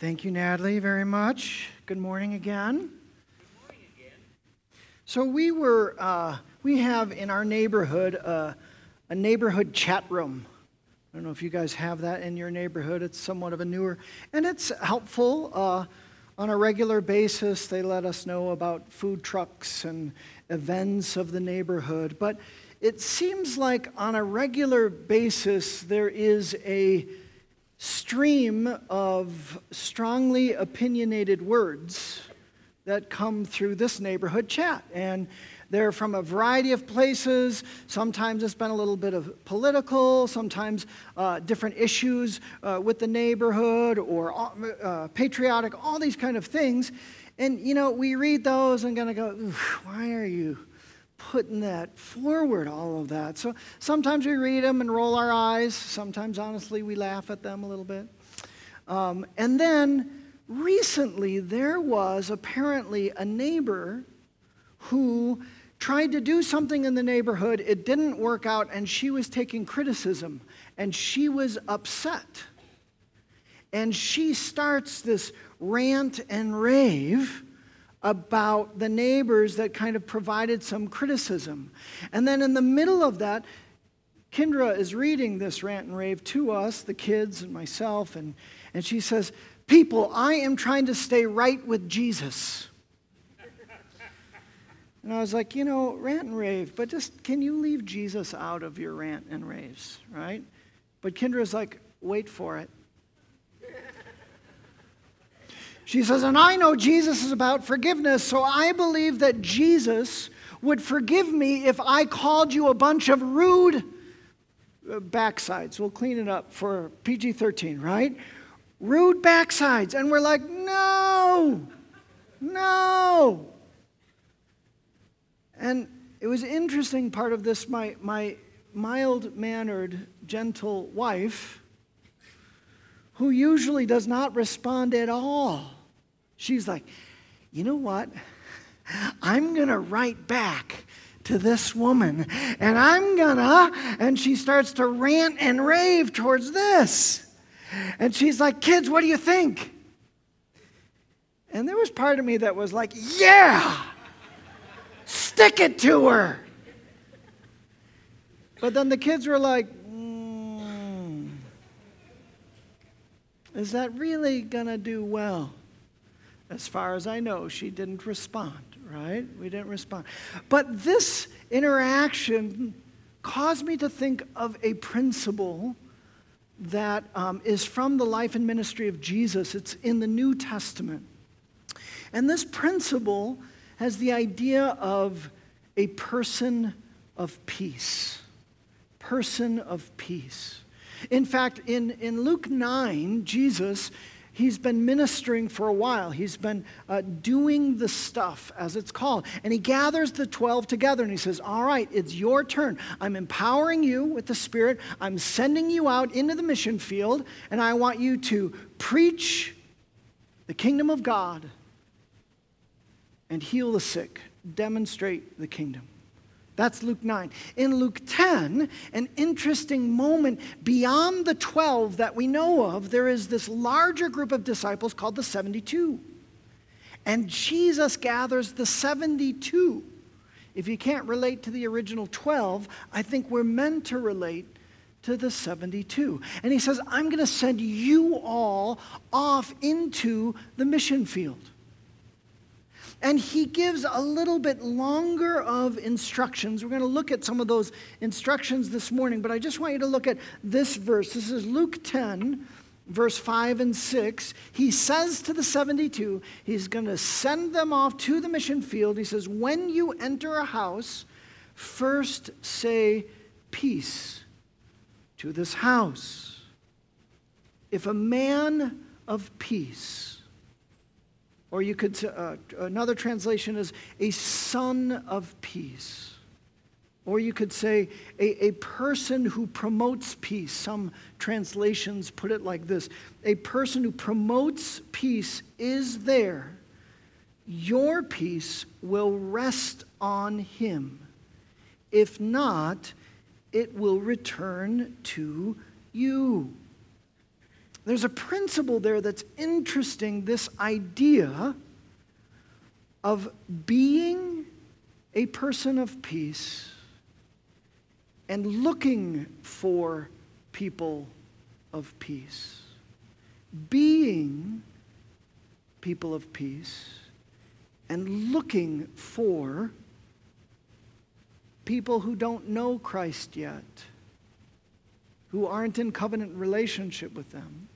Thank you, Natalie, very much. Good morning again. Good morning again. So we were, uh, we have in our neighborhood uh, a neighborhood chat room. I don't know if you guys have that in your neighborhood. It's somewhat of a newer, and it's helpful. Uh, on a regular basis, they let us know about food trucks and events of the neighborhood. But it seems like on a regular basis, there is a stream of strongly opinionated words that come through this neighborhood chat. And they're from a variety of places. Sometimes it's been a little bit of political, sometimes uh, different issues uh, with the neighborhood or uh, patriotic, all these kind of things. And, you know, we read those and going to go, why are you putting that forward, all of that. So sometimes we read them and roll our eyes. Sometimes, honestly, we laugh at them a little bit. Um, and then recently, there was apparently a neighbor who tried to do something in the neighborhood. It didn't work out, and she was taking criticism, and she was upset. And she starts this rant and rave about the neighbors that kind of provided some criticism. And then in the middle of that, Kendra is reading this rant and rave to us, the kids and myself, and, and she says, People, I am trying to stay right with Jesus. And I was like, you know, rant and rave, but just can you leave Jesus out of your rant and raves, right? But Kendra's like, wait for it. She says, and I know Jesus is about forgiveness, so I believe that Jesus would forgive me if I called you a bunch of rude uh, backsides. We'll clean it up for PG 13, right? Rude backsides. And we're like, no, no. And it was interesting part of this, my, my mild mannered, gentle wife, who usually does not respond at all She's like, you know what? I'm going to write back to this woman and I'm gonna, and she starts to rant and rave towards this. And she's like, kids, what do you think? And there was part of me that was like, yeah, stick it to her. But then the kids were like, mm, is that really gonna do well? As far as I know, she didn't respond, right? We didn't respond. But this interaction caused me to think of a principle that um, is from the life and ministry of Jesus. It's in the New Testament. And this principle has the idea of a person of peace. Person of peace. In fact, in, in Luke 9, Jesus he's been ministering for a while. He's been uh, doing the stuff, as it's called. And he gathers the 12 together and he says, All right, it's your turn. I'm empowering you with the Spirit. I'm sending you out into the mission field, and I want you to preach the kingdom of God and heal the sick, demonstrate the kingdom. That's Luke 9. In Luke 10, an interesting moment beyond the 12 that we know of, there is this larger group of disciples called the 72. And Jesus gathers the 72. If you can't relate to the original 12, I think we're meant to relate to the 72. And he says, I'm going to send you all off into the mission field. And he gives a little bit longer of instructions. We're going to look at some of those instructions this morning, but I just want you to look at this verse. This is Luke 10, verse 5 and 6. He says to the 72, he's going to send them off to the mission field. He says, When you enter a house, first say peace to this house. If a man of peace, or you could, uh, another translation is a son of peace. Or you could say a, a person who promotes peace. Some translations put it like this A person who promotes peace is there. Your peace will rest on him. If not, it will return to you. There's a principle there that's interesting this idea of being a person of peace and looking for people of peace. Being people of peace and looking for people who don't know Christ yet, who aren't in covenant relationship with them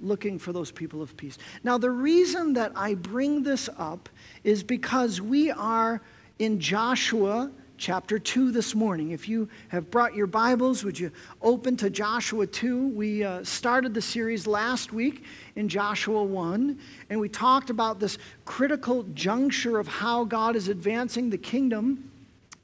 looking for those people of peace. Now, the reason that I bring this up is because we are in Joshua chapter 2 this morning. If you have brought your Bibles, would you open to Joshua 2? We uh, started the series last week in Joshua 1, and we talked about this critical juncture of how God is advancing the kingdom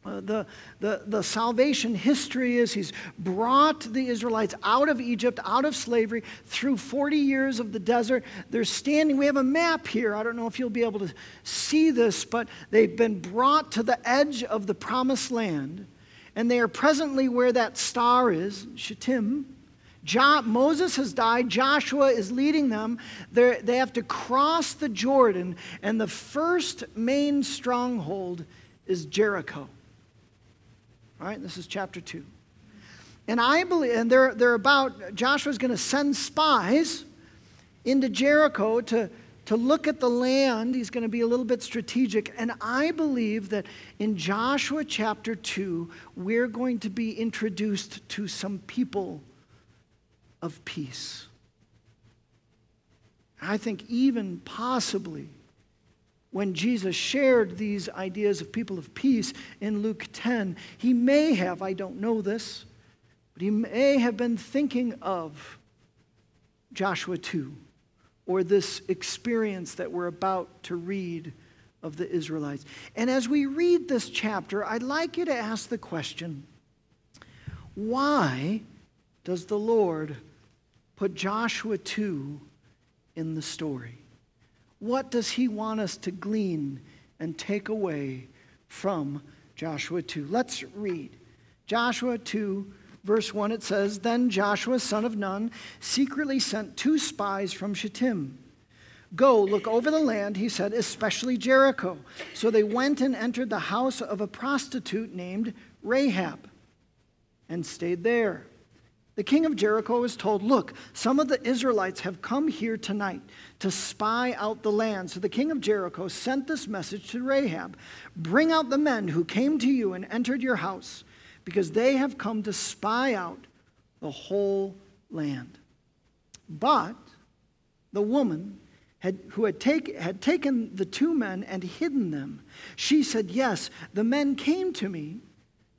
uh, the, the, the salvation history is he's brought the Israelites out of Egypt, out of slavery, through 40 years of the desert. They're standing, we have a map here. I don't know if you'll be able to see this, but they've been brought to the edge of the promised land, and they are presently where that star is, Shittim. Jo- Moses has died. Joshua is leading them. They're, they have to cross the Jordan, and the first main stronghold is Jericho. All right, this is chapter 2. And I believe, and they're, they're about, Joshua's going to send spies into Jericho to, to look at the land. He's going to be a little bit strategic. And I believe that in Joshua chapter 2, we're going to be introduced to some people of peace. I think even possibly when Jesus shared these ideas of people of peace in Luke 10, he may have, I don't know this, but he may have been thinking of Joshua 2 or this experience that we're about to read of the Israelites. And as we read this chapter, I'd like you to ask the question why does the Lord put Joshua 2 in the story? What does he want us to glean and take away from Joshua 2? Let's read. Joshua 2, verse 1, it says Then Joshua, son of Nun, secretly sent two spies from Shittim. Go, look over the land, he said, especially Jericho. So they went and entered the house of a prostitute named Rahab and stayed there. The king of Jericho was told, Look, some of the Israelites have come here tonight to spy out the land. So the king of Jericho sent this message to Rahab Bring out the men who came to you and entered your house, because they have come to spy out the whole land. But the woman had, who had, take, had taken the two men and hidden them, she said, Yes, the men came to me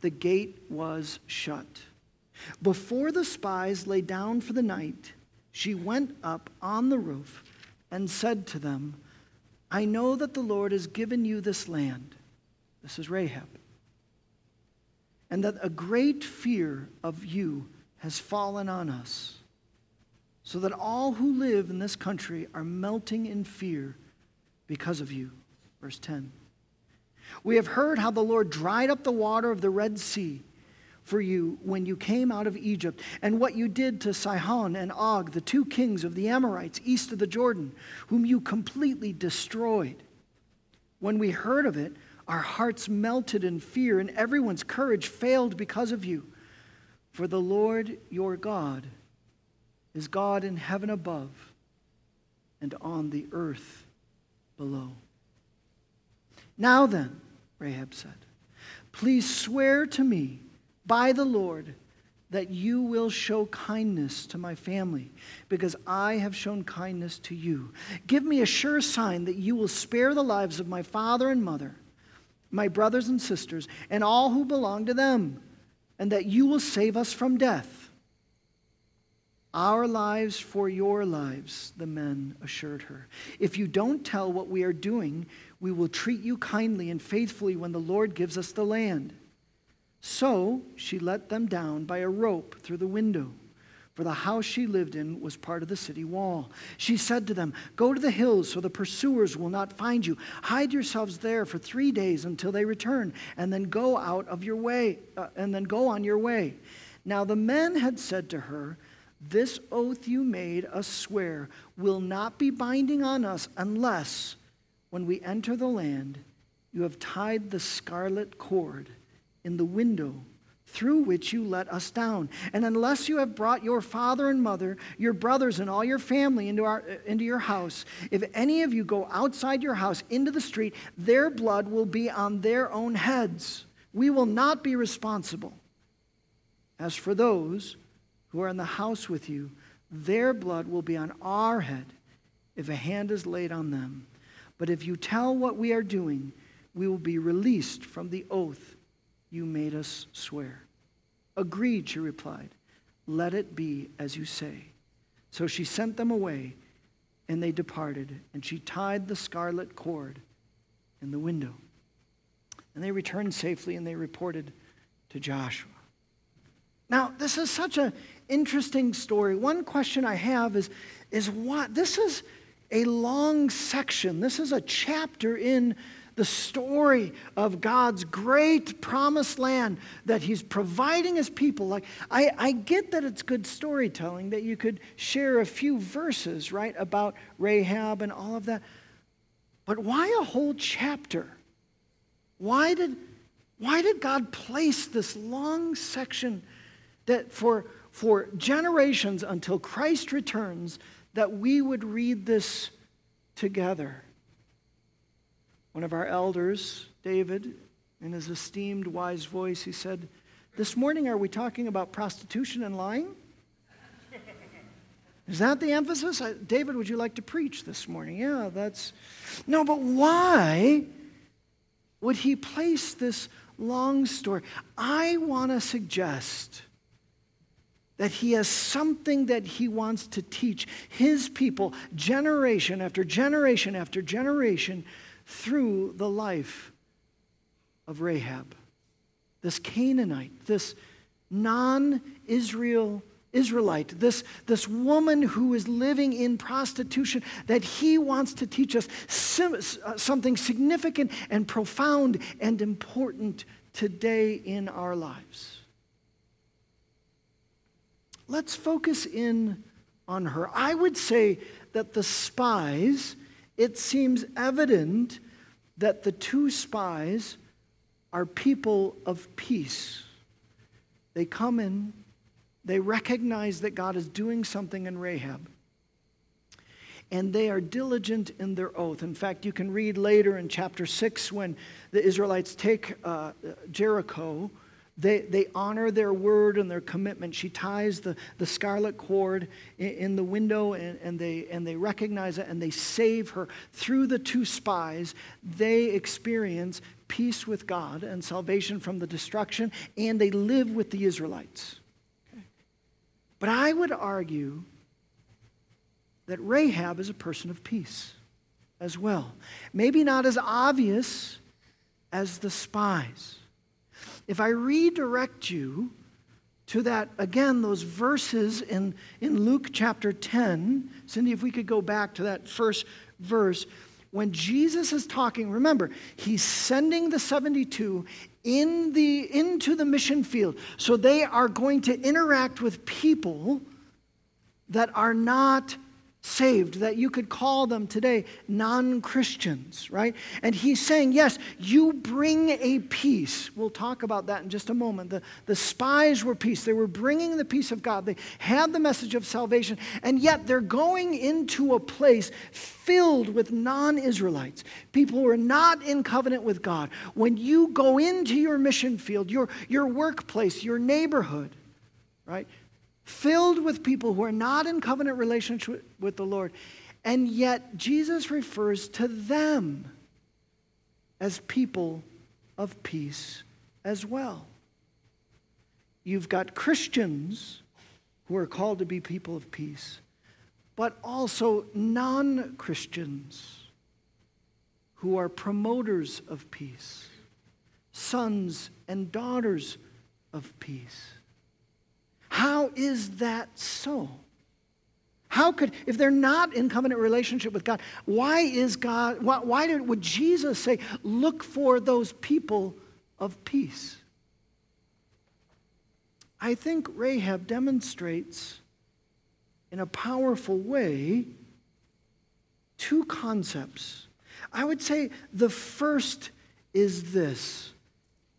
the gate was shut. Before the spies lay down for the night, she went up on the roof and said to them, I know that the Lord has given you this land. This is Rahab. And that a great fear of you has fallen on us, so that all who live in this country are melting in fear because of you. Verse 10. We have heard how the Lord dried up the water of the Red Sea for you when you came out of Egypt, and what you did to Sihon and Og, the two kings of the Amorites east of the Jordan, whom you completely destroyed. When we heard of it, our hearts melted in fear, and everyone's courage failed because of you. For the Lord your God is God in heaven above and on the earth below. Now then, Rahab said, please swear to me by the Lord that you will show kindness to my family, because I have shown kindness to you. Give me a sure sign that you will spare the lives of my father and mother, my brothers and sisters, and all who belong to them, and that you will save us from death. Our lives for your lives, the men assured her. If you don't tell what we are doing, we will treat you kindly and faithfully when the Lord gives us the land. So she let them down by a rope through the window, for the house she lived in was part of the city wall. She said to them, Go to the hills so the pursuers will not find you. Hide yourselves there for three days until they return, and then go out of your way, uh, and then go on your way. Now the men had said to her, this oath you made us swear will not be binding on us unless, when we enter the land, you have tied the scarlet cord in the window through which you let us down. And unless you have brought your father and mother, your brothers, and all your family into, our, uh, into your house, if any of you go outside your house into the street, their blood will be on their own heads. We will not be responsible. As for those who are in the house with you, their blood will be on our head if a hand is laid on them. But if you tell what we are doing, we will be released from the oath you made us swear. Agreed, she replied. Let it be as you say. So she sent them away, and they departed, and she tied the scarlet cord in the window. And they returned safely, and they reported to Joshua. Now, this is such an interesting story. One question I have is, is what? This is a long section. This is a chapter in the story of God's great promised land that He's providing His people. Like, I, I get that it's good storytelling, that you could share a few verses, right, about Rahab and all of that. But why a whole chapter? Why did, why did God place this long section? that for, for generations until Christ returns, that we would read this together. One of our elders, David, in his esteemed wise voice, he said, This morning, are we talking about prostitution and lying? Is that the emphasis? David, would you like to preach this morning? Yeah, that's. No, but why would he place this long story? I want to suggest that he has something that he wants to teach his people generation after generation after generation through the life of Rahab, this Canaanite, this non Israel Israelite, this, this woman who is living in prostitution, that he wants to teach us sim- uh, something significant and profound and important today in our lives. Let's focus in on her. I would say that the spies, it seems evident that the two spies are people of peace. They come in, they recognize that God is doing something in Rahab, and they are diligent in their oath. In fact, you can read later in chapter 6 when the Israelites take uh, Jericho they, they honor their word and their commitment. She ties the, the scarlet cord in, in the window and, and, they, and they recognize it and they save her. Through the two spies, they experience peace with God and salvation from the destruction, and they live with the Israelites. Okay. But I would argue that Rahab is a person of peace as well. Maybe not as obvious as the spies. If I redirect you to that, again, those verses in, in Luke chapter 10, Cindy, if we could go back to that first verse, when Jesus is talking, remember, he's sending the 72 in the, into the mission field. So they are going to interact with people that are not saved, that you could call them today non Christians, right? And he's saying, yes, you bring a peace. We'll talk about that in just a moment. The, the spies were peace. They were bringing the peace of God, they had the message of salvation, and yet they're going into a place filled with non Israelites, people who are not in covenant with God. When you go into your mission field, your, your workplace, your neighborhood, right? Filled with people who are not in covenant relationship with the Lord. And yet, Jesus refers to them as people of peace as well. You've got Christians who are called to be people of peace, but also non Christians who are promoters of peace, sons and daughters of peace. How is that so? How could, if they're not in covenant relationship with God, why is God, why, why did, would Jesus say, look for those people of peace? I think Rahab demonstrates in a powerful way two concepts. I would say the first is this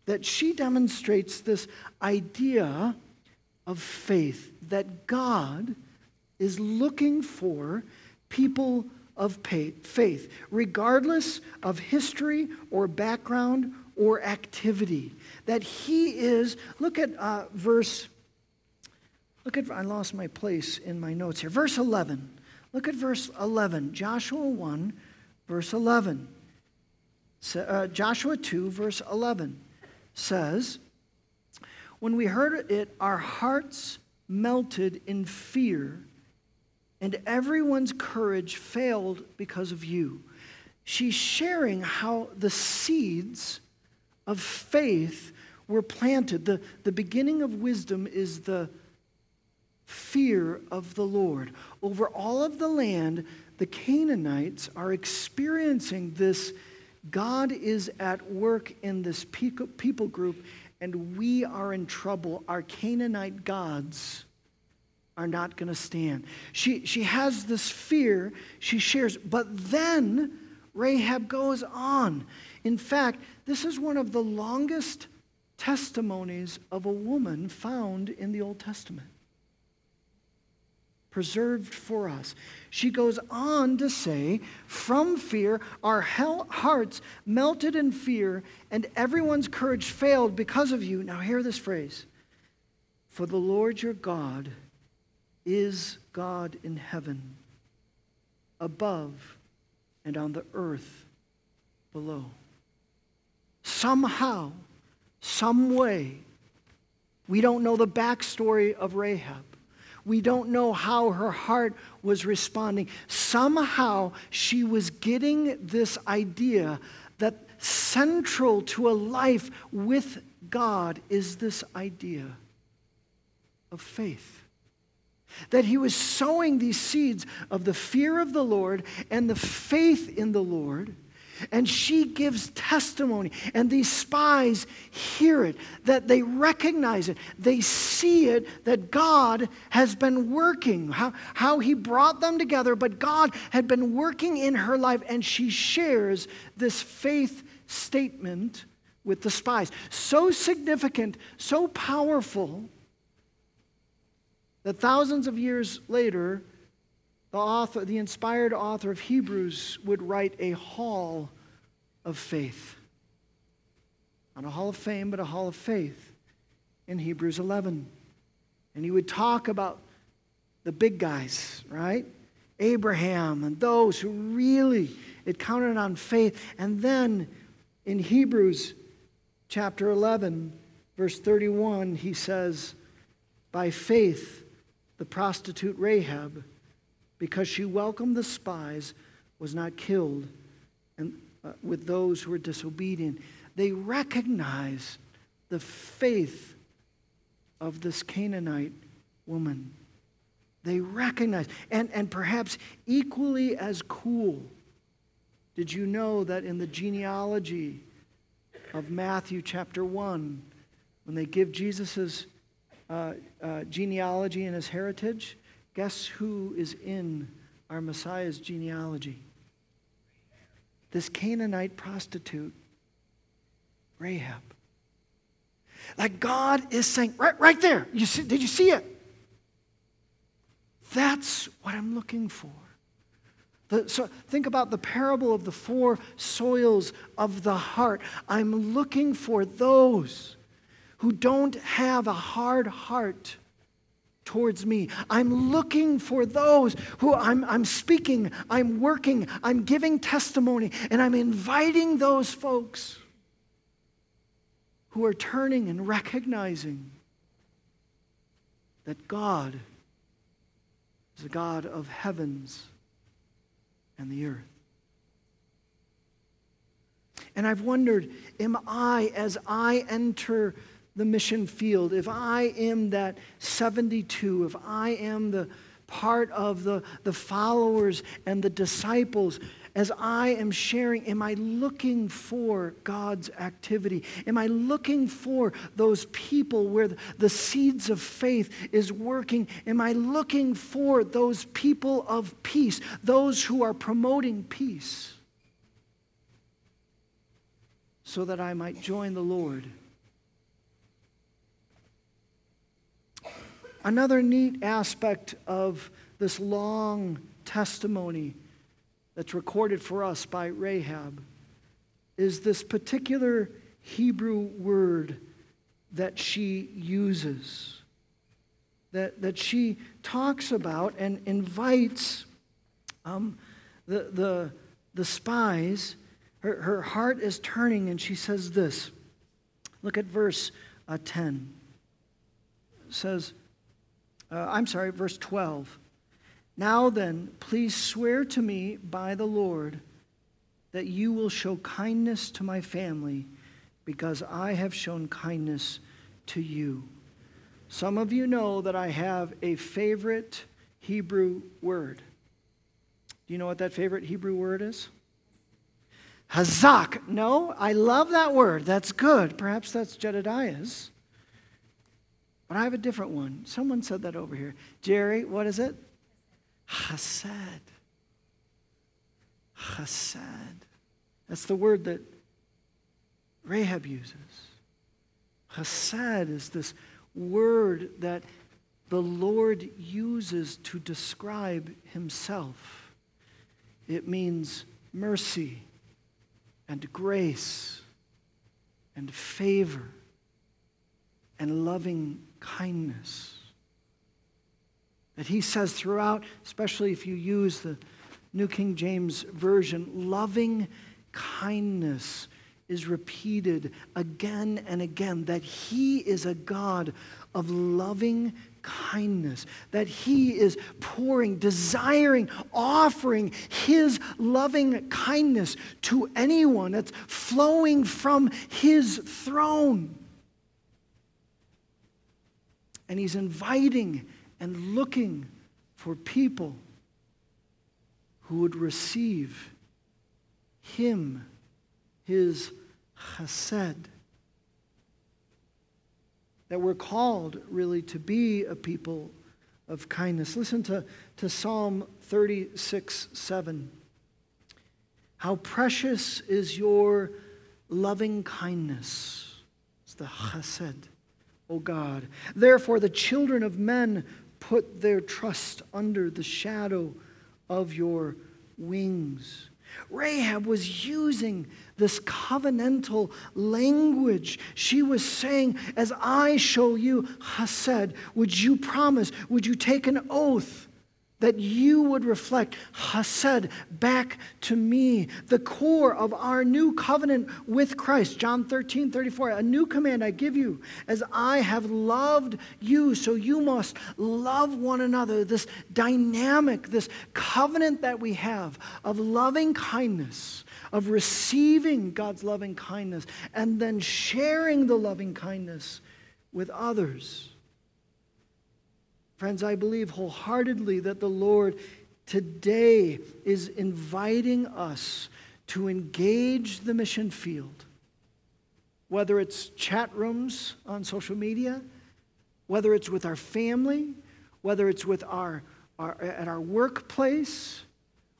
that she demonstrates this idea of faith, that God is looking for people of faith, regardless of history or background or activity. That He is, look at uh, verse, look at, I lost my place in my notes here. Verse 11. Look at verse 11, Joshua 1, verse 11. So, uh, Joshua 2, verse 11 says, When we heard it, our hearts melted in fear and everyone's courage failed because of you. She's sharing how the seeds of faith were planted. The, the beginning of wisdom is the fear of the Lord. Over all of the land, the Canaanites are experiencing this God is at work in this people group, and we are in trouble. Our Canaanite gods are not going to stand. She, she has this fear she shares, but then Rahab goes on. In fact, this is one of the longest testimonies of a woman found in the Old Testament. Preserved for us. She goes on to say, From fear, our hearts melted in fear, and everyone's courage failed because of you. Now, hear this phrase For the Lord your God is God in heaven, above and on the earth below. Somehow, some way, we don't know the backstory of Rahab. We don't know how her heart was responding. Somehow she was getting this idea that central to a life with God is this idea of faith. That he was sowing these seeds of the fear of the Lord and the faith in the Lord. And she gives testimony, and these spies hear it, that they recognize it, they see it, that God has been working, how, how He brought them together, but God had been working in her life, and she shares this faith statement with the spies. So significant, so powerful that thousands of years later, the author, the inspired author of Hebrews would write a hall of faith. Not a hall of fame, but a hall of faith in Hebrews 11. And he would talk about the big guys, right? Abraham and those who really it counted on faith. And then in Hebrews chapter 11, verse 31, he says, By faith, the prostitute Rahab, because she welcomed the spies, was not killed and, uh, with those who were disobedient. They recognized the faith of this Canaanite woman. They recognized, and, and perhaps equally as cool, did you know that in the genealogy of Matthew chapter 1, when they give Jesus' uh, uh, genealogy and his heritage, guess who is in our Messiah's genealogy? This Canaanite prostitute, Rahab. Like God is saying, right, right there, you see, did you see it? That's what I'm looking for. The, so think about the parable of the four soils of the heart. I'm looking for those who don't have a hard heart towards me. I'm looking for those who I'm, I'm speaking, I'm working, I'm giving testimony, and I'm inviting those folks who are turning and recognizing that God is the God of heavens and the earth. And I've wondered, am I, as I enter the mission field, if I am that 72, if I am the part of the, the followers and the disciples, as I am sharing, am I looking for God's activity? Am I looking for those people where the seeds of faith is working? Am I looking for those people of peace, those who are promoting peace, so that I might join the Lord? Another neat aspect of this long testimony that's recorded for us by Rahab is this particular Hebrew word that she uses, that, that she talks about and invites um, the, the, the spies. Her, her heart is turning, and she says this. Look at verse uh, 10. It says, uh, I'm sorry, verse 12. Now then, please swear to me by the Lord that you will show kindness to my family because I have shown kindness to you. Some of you know that I have a favorite Hebrew word. Do you know what that favorite Hebrew word is? Hazak. No, I love that word. That's good. Perhaps that's Jedediah's. But I have a different one. Someone said that over here. Jerry, what is it? Chesed. Chesed. That's the word that Rahab uses. Chesed is this word that the Lord uses to describe himself. It means mercy and grace and favor and loving kindness. That he says throughout, especially if you use the New King James Version, loving kindness is repeated again and again, that he is a God of loving kindness, that he is pouring, desiring, offering his loving kindness to anyone that's flowing from his throne. And he's inviting and looking for people who would receive him, his chesed. That we're called really to be a people of kindness. Listen to, to Psalm 36 7. How precious is your loving kindness. It's the chesed, O God. Therefore, the children of men put their trust under the shadow of your wings. Rahab was using this covenantal language. She was saying, As I show you Chesed, would you promise, would you take an oath that you would reflect Chesed back to me, the core of our new covenant with Christ. John 13, 34. A new command I give you, as I have loved you, so you must love one another. This dynamic, this covenant that we have of loving kindness, of receiving God's loving kindness, and then sharing the loving kindness with others. Friends, I believe wholeheartedly that the Lord today is inviting us to engage the mission field, whether it's chat rooms on social media, whether it's with our family, whether it's with our, our at our workplace,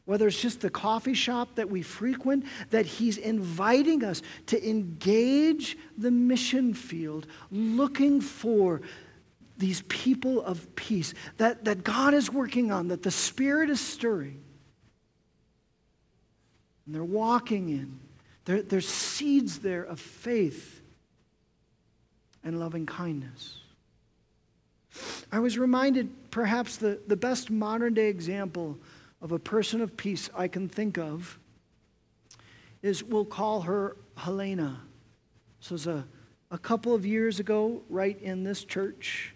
whether it's just the coffee shop that we frequent, that He's inviting us to engage the mission field, looking for these people of peace that, that God is working on, that the Spirit is stirring. And they're walking in. There, there's seeds there of faith and loving kindness. I was reminded, perhaps, the, the best modern day example of a person of peace I can think of is we'll call her Helena. This was a, a couple of years ago, right in this church.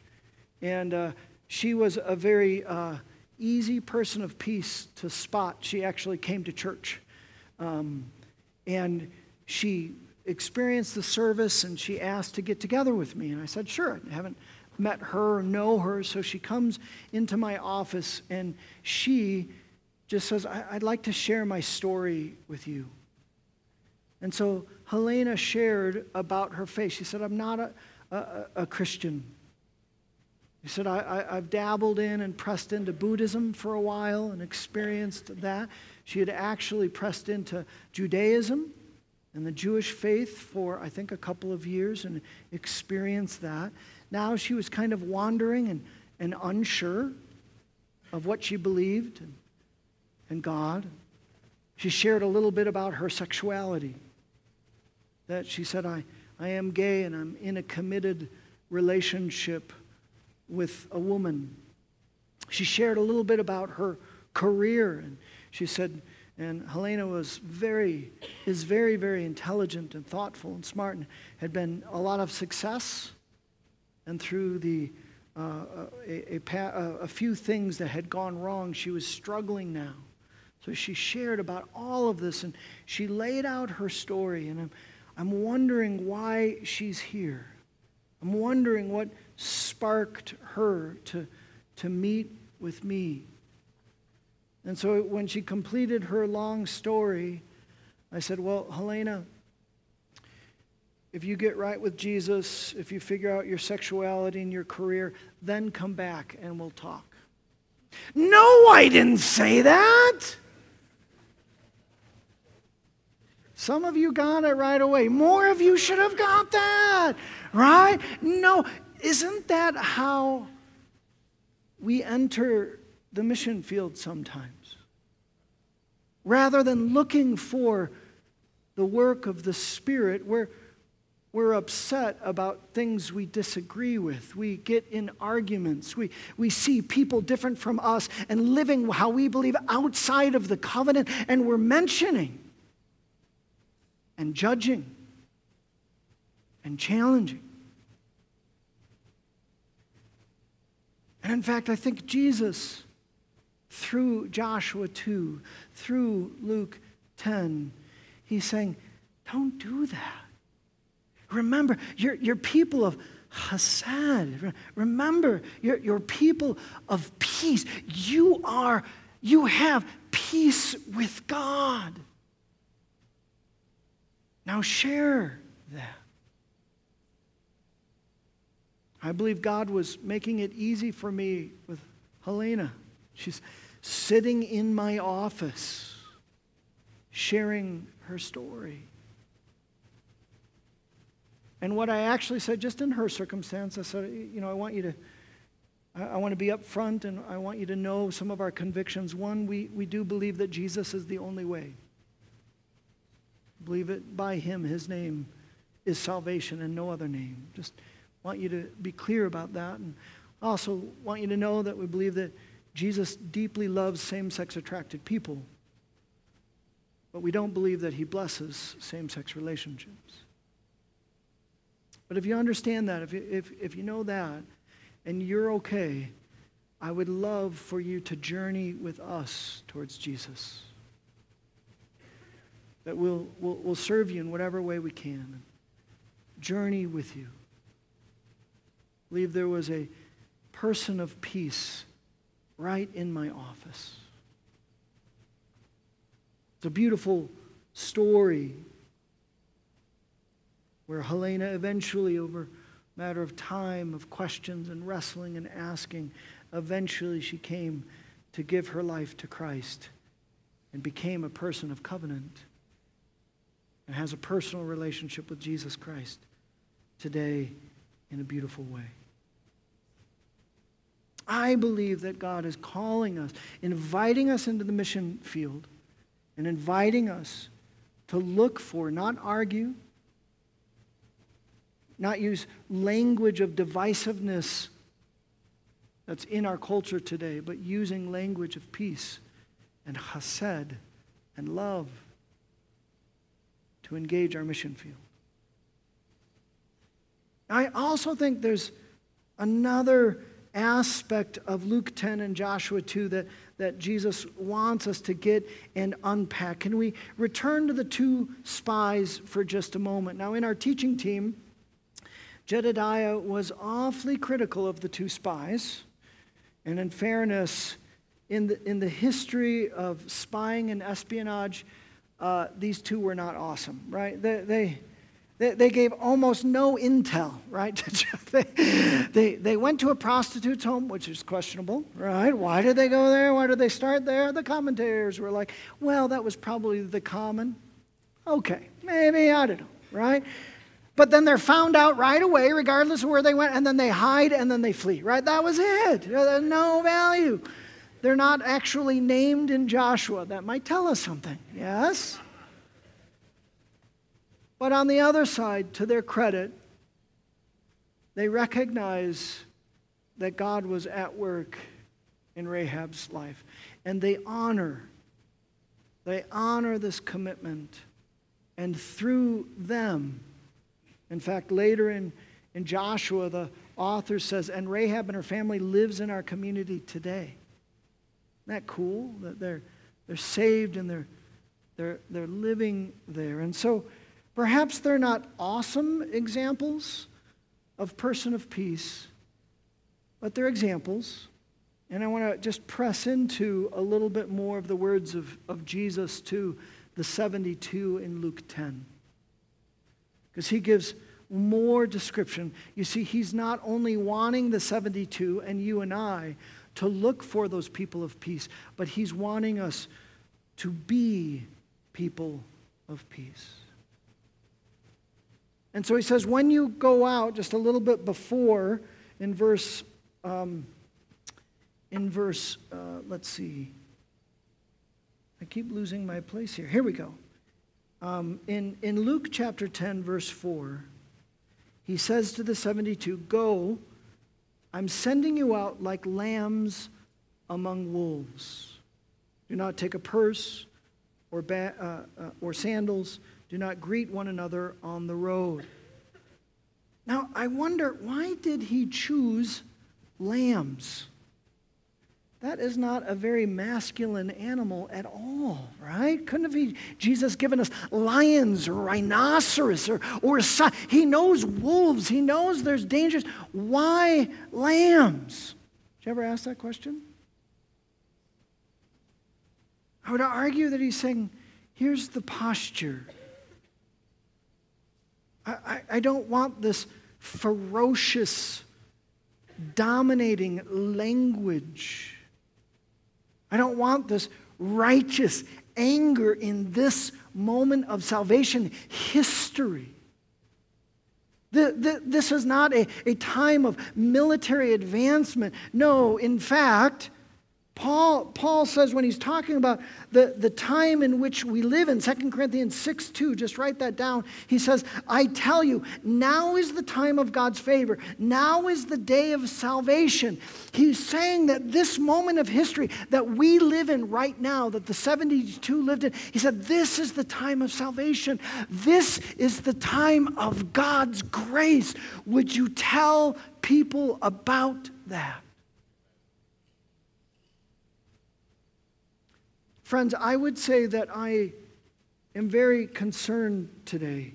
And uh, she was a very uh, easy person of peace to spot. She actually came to church. Um, and she experienced the service and she asked to get together with me. And I said, sure. I haven't met her or know her. So she comes into my office and she just says, I'd like to share my story with you. And so Helena shared about her faith. She said, I'm not a, a, a Christian. He said, I, have dabbled in and pressed into Buddhism for a while and experienced that. She had actually pressed into Judaism and the Jewish faith for, I think, a couple of years and experienced that. Now she was kind of wandering and, and unsure of what she believed and, and God. She shared a little bit about her sexuality. That she said, I, I am gay and I'm in a committed relationship with a woman. She shared a little bit about her career and she said, and Helena was very, is very, very intelligent and thoughtful and smart and had been a lot of success. And through the, uh, a, a, a few things that had gone wrong, she was struggling now. So she shared about all of this and she laid out her story. And I'm, I'm wondering why she's here. I'm wondering what sparked her to, to meet with me and so when she completed her long story, I said, Well, Helena, if you get right with Jesus, if you figure out your sexuality and your career, then come back and we'll talk. No, I didn't say that. Some of you got it right away. More of you should have got that, right? No, isn't that how we enter the mission field sometimes. Rather than looking for the work of the Spirit, we're, we're upset about things we disagree with. We get in arguments. We, we see people different from us and living how we believe outside of the covenant, and we're mentioning and judging and challenging. And in fact, I think Jesus through Joshua 2, through Luke 10. He's saying, don't do that. Remember, you're, you're people of chesed. Remember, you're, you're people of peace. You are, you have peace with God. Now share that. I believe God was making it easy for me with Helena. She's sitting in my office, sharing her story. And what I actually said, just in her circumstance, I said, you know, I want you to, I, want to be up front and I want you to know some of our convictions. One, we, we do believe that Jesus is the only way. Believe it by him, his name is salvation and no other name. Just want you to be clear about that. And also want you to know that we believe that Jesus deeply loves same sex attracted people, but we don't believe that he blesses same sex relationships. But if you understand that, if you, if, if you know that, and you're okay, I would love for you to journey with us towards Jesus. That we'll, we'll, we'll serve you in whatever way we can. Journey with you. I believe there was a person of peace right in my office. It's a beautiful story where Helena eventually, over a matter of time of questions and wrestling and asking, eventually she came to give her life to Christ and became a person of covenant and has a personal relationship with Jesus Christ today in a beautiful way. I believe that God is calling us, inviting us into the mission field, and inviting us to look for, not argue, not use language of divisiveness that's in our culture today, but using language of peace and chesed and love to engage our mission field. I also think there's another aspect of Luke 10 and Joshua 2 that, that Jesus wants us to get and unpack. Can we return to the two spies for just a moment? Now, in our teaching team, Jedediah was awfully critical of the two spies. And in fairness, in the, in the history of spying and espionage, uh, these two were not awesome, right? They, they, they, they gave almost no intel, right? they, they, they went to a prostitute's home, which is questionable, right? Why did they go there? Why did they start there? The commentators were like, well, that was probably the common. Okay, maybe, I don't know, right? But then they're found out right away, regardless of where they went, and then they hide and then they flee, right? That was it. No value. They're not actually named in Joshua. That might tell us something, yes? But on the other side, to their credit, they recognize that God was at work in Rahab's life. And they honor, they honor this commitment. And through them, in fact, later in, in Joshua, the author says, and Rahab and her family lives in our community today. That cool? That they're, they're saved and they're, they're, they're living there. And so perhaps they're not awesome examples of person of peace, but they're examples. And I want to just press into a little bit more of the words of, of Jesus to the 72 in Luke 10 because he gives more description. You see, he's not only wanting the 72 and you and I to look for those people of peace, but he's wanting us to be people of peace. And so he says, when you go out, just a little bit before, in verse, um, in verse, uh, let's see. I keep losing my place here. Here we go. Um, in, in Luke chapter 10, verse 4, he says to the 72, Go, I'm sending you out like lambs among wolves. Do not take a purse or, ba- uh, uh, or sandals. Do not greet one another on the road. Now, I wonder, why did he choose lambs? That is not a very masculine animal at all, right? Couldn't have he, Jesus given us lions or rhinoceros or, or he knows wolves. He knows there's dangers. Why lambs? Did you ever ask that question? I would argue that he's saying, here's the posture. I, I, I don't want this ferocious, dominating language I don't want this righteous anger in this moment of salvation history. This is not a, a time of military advancement. No, in fact, Paul, Paul says when he's talking about the, the time in which we live in 2 Corinthians 6 2, just write that down. He says, I tell you, now is the time of God's favor. Now is the day of salvation. He's saying that this moment of history that we live in right now, that the 72 lived in, he said, this is the time of salvation. This is the time of God's grace. Would you tell people about that? Friends, I would say that I am very concerned today.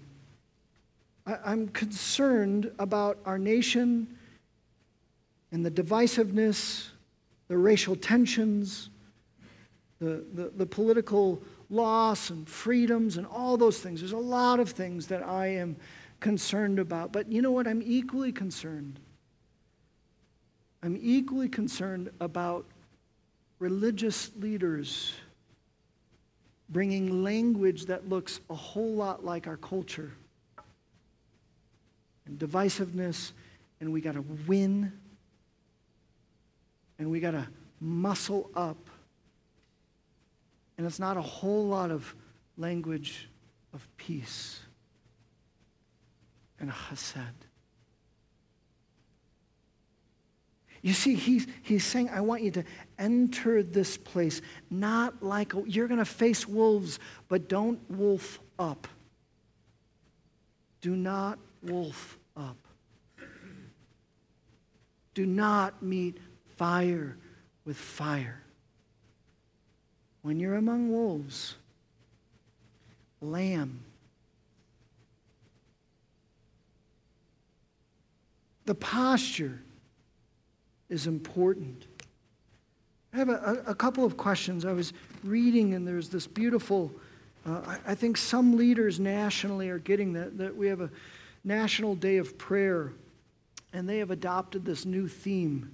I, am concerned about our nation and the divisiveness, the racial tensions, the, the, the political loss and freedoms and all those things. There's a lot of things that I am concerned about. But you know what? I'm equally concerned. I'm equally concerned about religious leaders bringing language that looks a whole lot like our culture. And divisiveness, and we got to win, and we got to muscle up. And it's not a whole lot of language of peace and chesed. You see, he's, he's saying, I want you to enter this place not like a, you're going to face wolves, but don't wolf up. Do not wolf up. Do not meet fire with fire. When you're among wolves, lamb. The posture is important. I have a, a, couple of questions. I was reading, and there's this beautiful, uh, I, I, think some leaders nationally are getting that, that we have a national day of prayer, and they have adopted this new theme.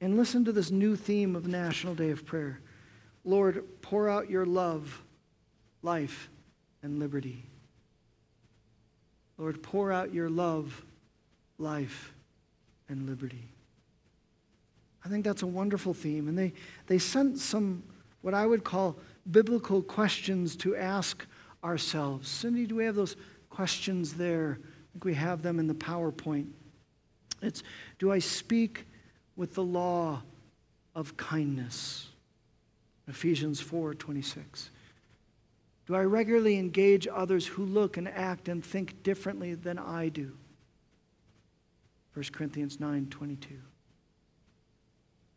And listen to this new theme of National Day of Prayer Lord, pour out your love, life, and liberty. Lord, pour out your love, life, and liberty. I think that's a wonderful theme. And they, they sent some, what I would call biblical questions to ask ourselves. Cindy, do we have those questions there? I think we have them in the PowerPoint. It's Do I speak with the law of kindness? Ephesians 4 26. Do I regularly engage others who look and act and think differently than I do? 1 Corinthians 9 22.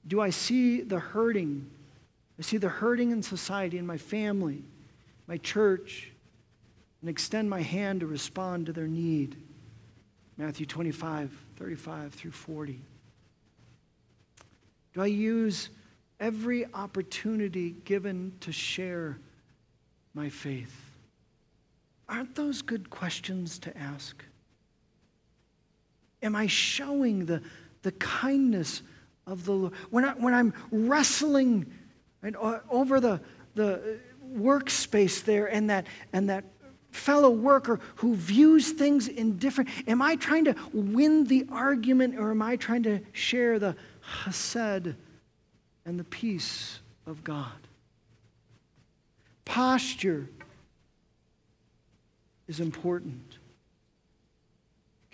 Do I see the hurting? I see the hurting in society, in my family, my church, and extend my hand to respond to their need. Matthew 25, 35 through 40. Do I use every opportunity given to share my faith? Aren't those good questions to ask? Am I showing the, the kindness of the Lord. When, I, when I'm wrestling right, over the, the workspace there and that, and that fellow worker who views things in different, am I trying to win the argument or am I trying to share the chesed and the peace of God? Posture is important.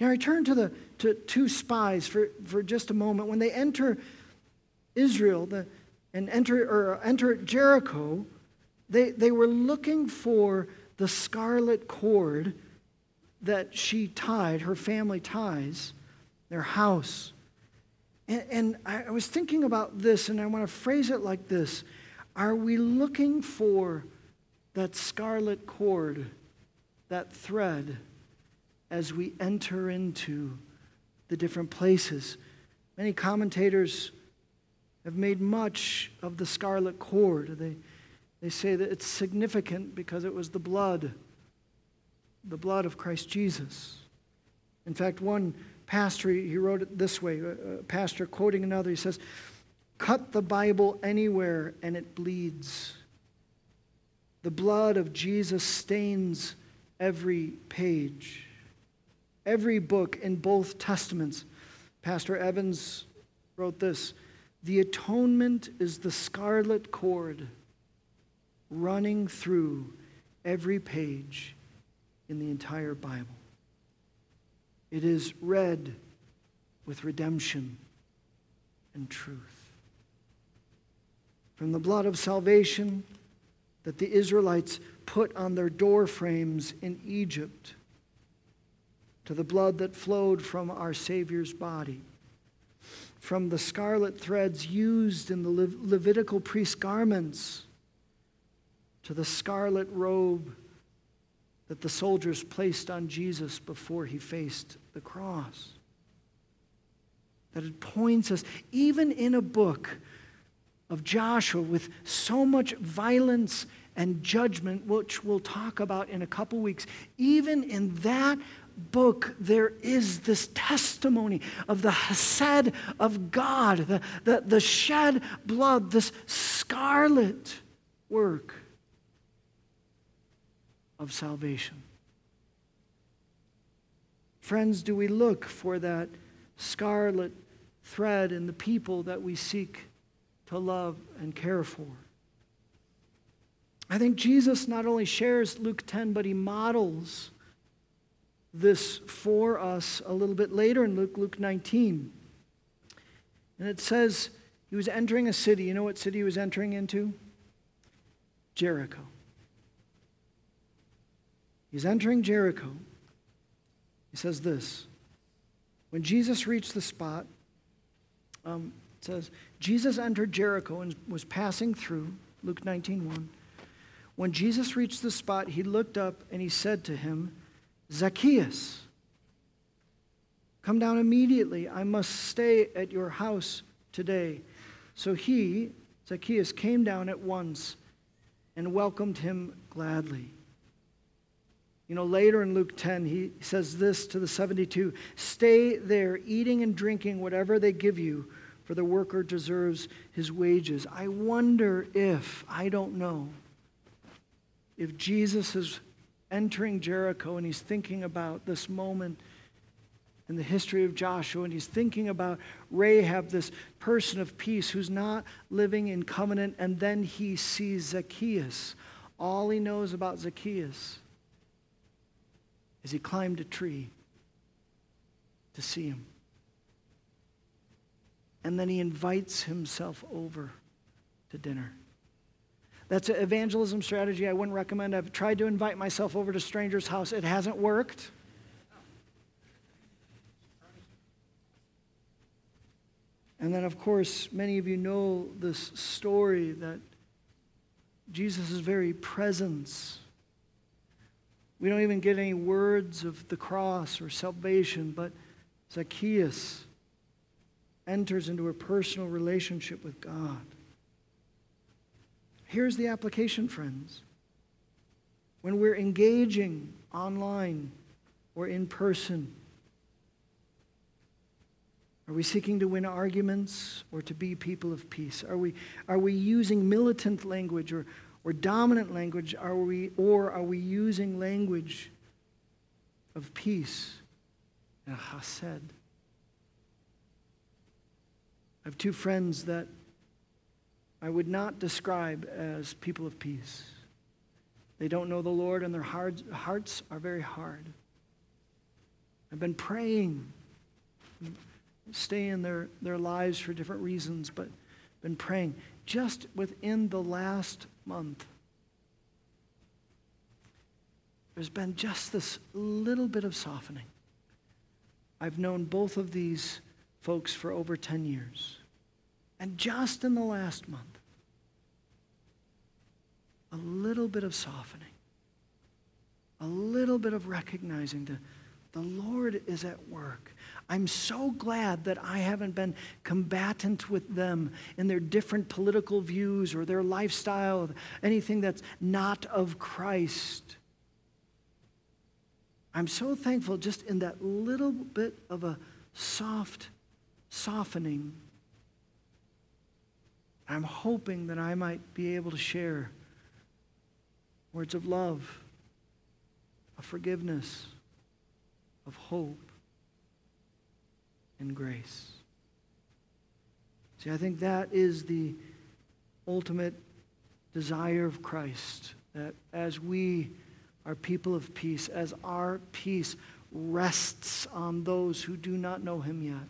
I return to the to two spies for, for just a moment? When they enter Israel the, and enter or enter Jericho, they, they were looking for the scarlet cord that she tied, her family ties, their house. And, and I was thinking about this, and I want to phrase it like this Are we looking for that scarlet cord, that thread? As we enter into the different places. Many commentators have made much of the scarlet cord. They, they say that it's significant because it was the blood, the blood of Christ Jesus. In fact, one pastor, he wrote it this way a pastor quoting another, he says, Cut the Bible anywhere and it bleeds. The blood of Jesus stains every page every book in both Testaments. Pastor Evans wrote this The atonement is the scarlet cord running through every page in the entire Bible. It is red with redemption and truth. From the blood of salvation that the Israelites put on their door frames in Egypt to the blood that flowed from our Savior's body, from the scarlet threads used in the Le- Levitical priest garments, to the scarlet robe that the soldiers placed on Jesus before he faced the cross. That it points us, even in a book of Joshua with so much violence and judgment, which we'll talk about in a couple weeks, even in that book, there is this testimony of the Hesed of God, the, the, the shed blood, this scarlet work of salvation. Friends, do we look for that scarlet thread in the people that we seek to love and care for? I think Jesus not only shares Luke 10, but he models this for us a little bit later in Luke, Luke 19. And it says he was entering a city. You know what city he was entering into? Jericho. He's entering Jericho. He says this When Jesus reached the spot, Um, it says, Jesus entered Jericho and was passing through, Luke 19 1. When Jesus reached the spot, he looked up and he said to him, Zacchaeus, come down immediately. I must stay at your house today. So he, Zacchaeus, came down at once and welcomed him gladly. You know, later in Luke 10, he says this to the 72 Stay there, eating and drinking whatever they give you, for the worker deserves his wages. I wonder if, I don't know, if Jesus is entering Jericho and he's thinking about this moment in the history of Joshua, and he's thinking about Rahab, this person of peace who's not living in covenant, and then he sees Zacchaeus. All he knows about Zacchaeus is he climbed a tree to see him. And then he invites himself over to dinner. That's an evangelism strategy I wouldn't recommend. I've tried to invite myself over to strangers' house. It hasn't worked. And then, of course, many of you know this story that Jesus' very presence we don't even get any words of the cross or salvation, but Zacchaeus enters into a personal relationship with God. Here's the application, friends. When we're engaging online or in person, are we seeking to win arguments or to be people of peace? Are we, are we using militant language or, or dominant language are we or are we using language of peace and chesed? I have two friends that I would not describe as people of peace. They don't know the Lord and their hearts, are very hard. I've been praying, stay in their, their lives for different reasons, but been praying just within the last month, there's been just this little bit of softening. I've known both of these folks for over 10 years. And just in the last month, a little bit of softening, a little bit of recognizing that the Lord is at work. I'm so glad that I haven't been combatant with them in their different political views or their lifestyle, anything that's not of Christ. I'm so thankful just in that little bit of a soft softening. I'm hoping that I might be able to share words of love, of forgiveness, of hope and grace. See, I think that is the ultimate desire of Christ, that as we are people of peace, as our peace rests on those who do not know him yet,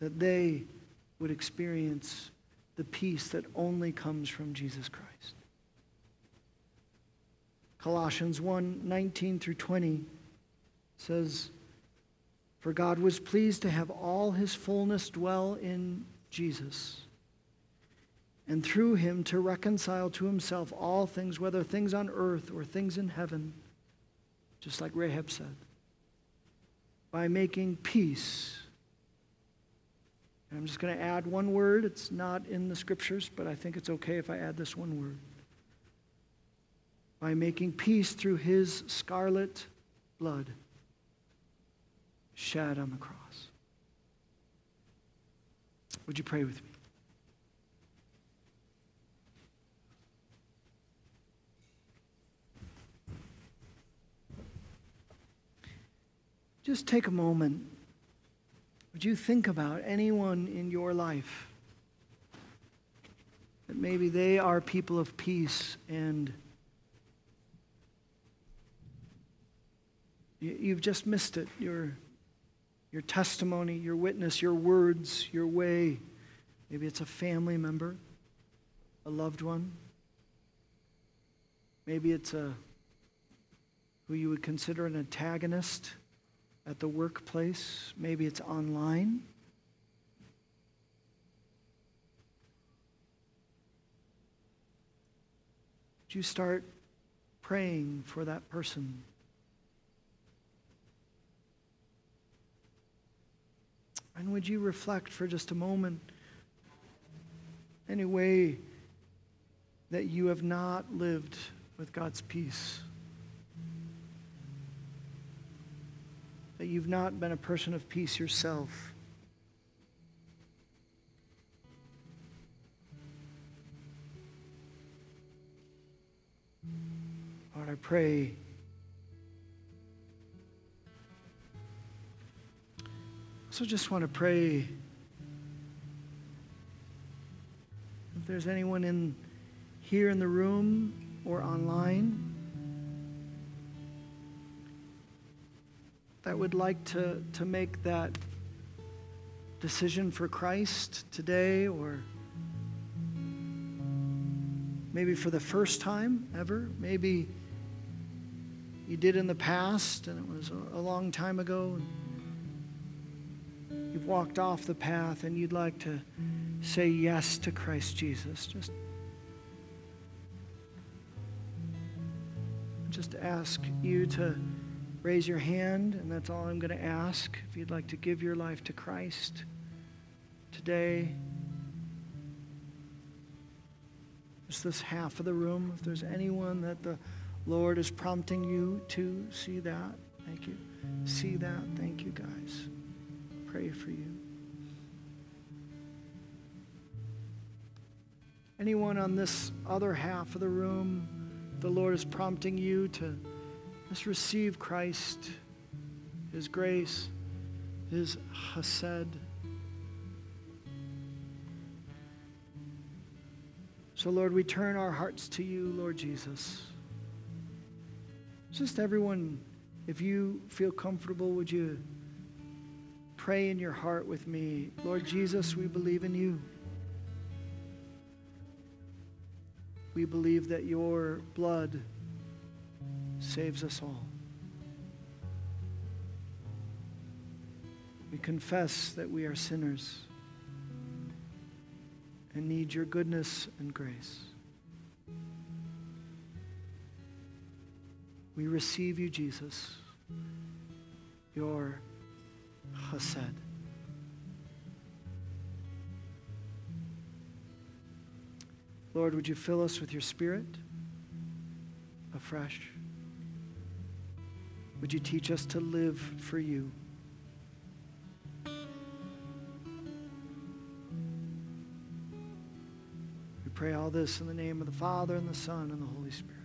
that they would experience the peace that only comes from Jesus Christ. Colossians 1 19 through 20 says, for God was pleased to have all his fullness dwell in Jesus, and through him to reconcile to himself all things, whether things on earth or things in heaven, just like Rahab said, by making peace. And I'm just going to add one word. It's not in the scriptures, but I think it's okay if I add this one word. By making peace through his scarlet blood shed on the cross. Would you pray with me? Just take a moment. Would you think about anyone in your life that maybe they are people of peace and you've just missed it. You're your testimony, your witness, your words, your way. Maybe it's a family member, a loved one. Maybe it's a who you would consider an antagonist, at the workplace. Maybe it's online. Would you start praying for that person? And would you reflect for just a moment any way that you have not lived with God's peace? That you've not been a person of peace yourself? Lord, I pray So just want to pray. If there's anyone in here in the room or online that would like to, to make that decision for Christ today or maybe for the first time ever, maybe you did in the past and it was a, long time ago you've walked off the path and you'd like to say yes to Christ Jesus, just just ask you to raise your hand, and that's all I'm going to ask. If you'd like to give your life to Christ today, just this half of the room, if there's anyone that the Lord is prompting you to see that, thank you. See that, thank you, guys pray for you. Anyone on this other half of the room, the Lord is prompting you to just receive Christ, His grace, His chesed. So, Lord, we turn our hearts to you, Lord Jesus. Just everyone, if you feel comfortable, would you? pray in your heart with me Lord Jesus, we believe in you. We believe that your blood saves us all. We confess that we are sinners and need your goodness and grace. We receive you, Jesus, your chesed. Lord, would you fill us with your spirit afresh? Would you teach us to live for you? We pray all this in the name of the Father, and the Son, and the Holy Spirit.